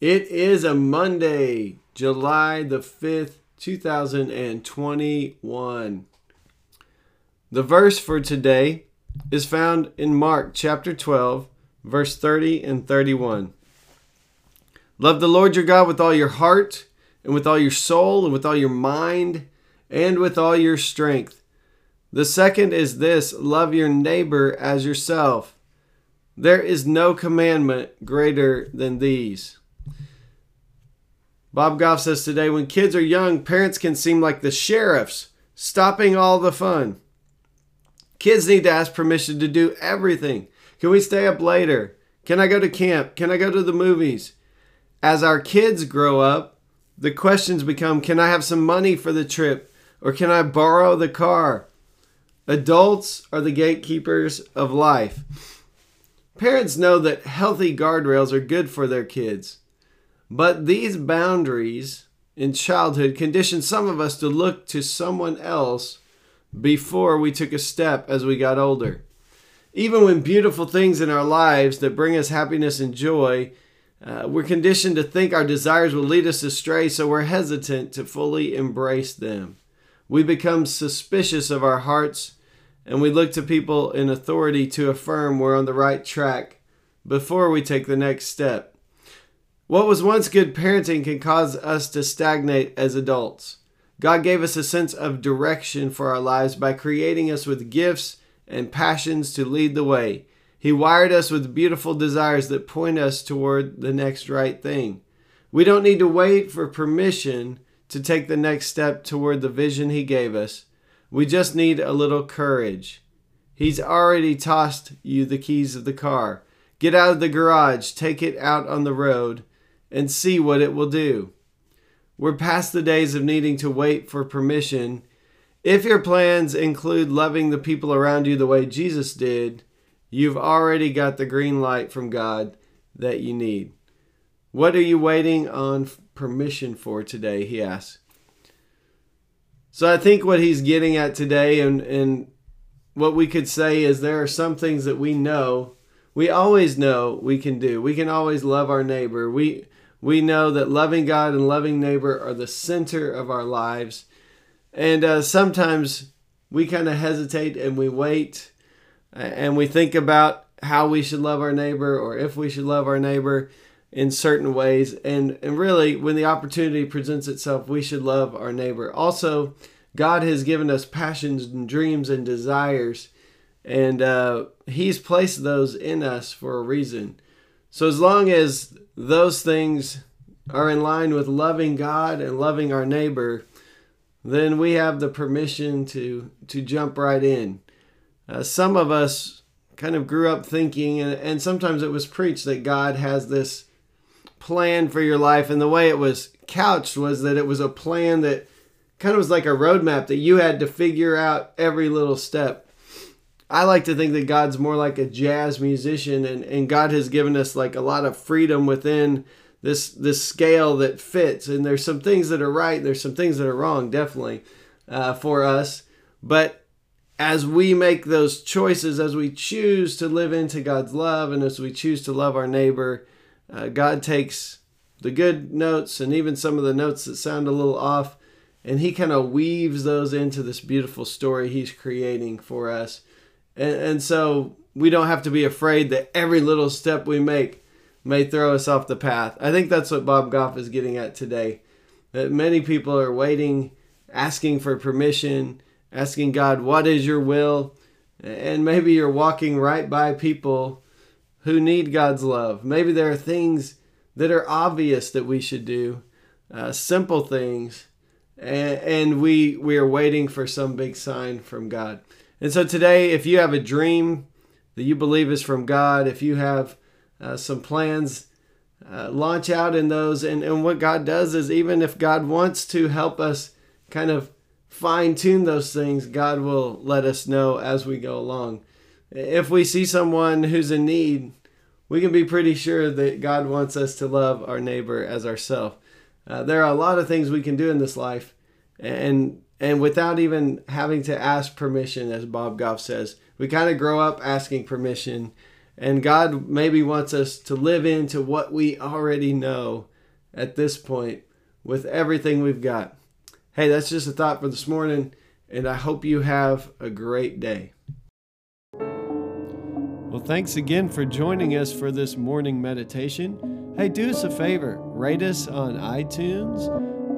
It is a Monday, July the 5th, 2021. The verse for today is found in Mark chapter 12, verse 30 and 31. Love the Lord your God with all your heart, and with all your soul, and with all your mind, and with all your strength. The second is this love your neighbor as yourself. There is no commandment greater than these. Bob Goff says today when kids are young, parents can seem like the sheriffs, stopping all the fun. Kids need to ask permission to do everything. Can we stay up later? Can I go to camp? Can I go to the movies? As our kids grow up, the questions become Can I have some money for the trip? Or can I borrow the car? Adults are the gatekeepers of life. Parents know that healthy guardrails are good for their kids. But these boundaries in childhood conditioned some of us to look to someone else before we took a step as we got older. Even when beautiful things in our lives that bring us happiness and joy, uh, we're conditioned to think our desires will lead us astray, so we're hesitant to fully embrace them. We become suspicious of our hearts and we look to people in authority to affirm we're on the right track before we take the next step. What was once good parenting can cause us to stagnate as adults. God gave us a sense of direction for our lives by creating us with gifts and passions to lead the way. He wired us with beautiful desires that point us toward the next right thing. We don't need to wait for permission to take the next step toward the vision He gave us. We just need a little courage. He's already tossed you the keys of the car. Get out of the garage, take it out on the road, and see what it will do. We're past the days of needing to wait for permission. If your plans include loving the people around you the way Jesus did, you've already got the green light from God that you need. What are you waiting on permission for today? He asks. So I think what he's getting at today and, and what we could say is there are some things that we know, we always know we can do. We can always love our neighbor. We we know that loving God and loving neighbor are the center of our lives. And uh, sometimes we kind of hesitate and we wait and we think about how we should love our neighbor or if we should love our neighbor in certain ways. And, and really, when the opportunity presents itself, we should love our neighbor. Also, God has given us passions and dreams and desires, and uh, He's placed those in us for a reason. So, as long as those things are in line with loving God and loving our neighbor, then we have the permission to to jump right in. Uh, some of us kind of grew up thinking, and, and sometimes it was preached that God has this plan for your life, and the way it was couched was that it was a plan that kind of was like a roadmap that you had to figure out every little step. I like to think that God's more like a jazz musician and, and God has given us like a lot of freedom within this this scale that fits. And there's some things that are right there's some things that are wrong definitely uh, for us. But as we make those choices as we choose to live into God's love and as we choose to love our neighbor uh, God takes the good notes and even some of the notes that sound a little off and he kind of weaves those into this beautiful story he's creating for us and, and so we don't have to be afraid that every little step we make may throw us off the path. I think that's what Bob Goff is getting at today. That many people are waiting, asking for permission, asking God, What is your will? And maybe you're walking right by people who need God's love. Maybe there are things that are obvious that we should do, uh, simple things, and, and we we are waiting for some big sign from God. And so today, if you have a dream that you believe is from God, if you have uh, some plans uh, launch out in those. And, and what God does is, even if God wants to help us kind of fine tune those things, God will let us know as we go along. If we see someone who's in need, we can be pretty sure that God wants us to love our neighbor as ourselves. Uh, there are a lot of things we can do in this life, and and without even having to ask permission, as Bob Goff says, we kind of grow up asking permission, and God maybe wants us to live into what we already know at this point with everything we've got. Hey, that's just a thought for this morning, and I hope you have a great day. Well, thanks again for joining us for this morning meditation. Hey, do us a favor rate us on iTunes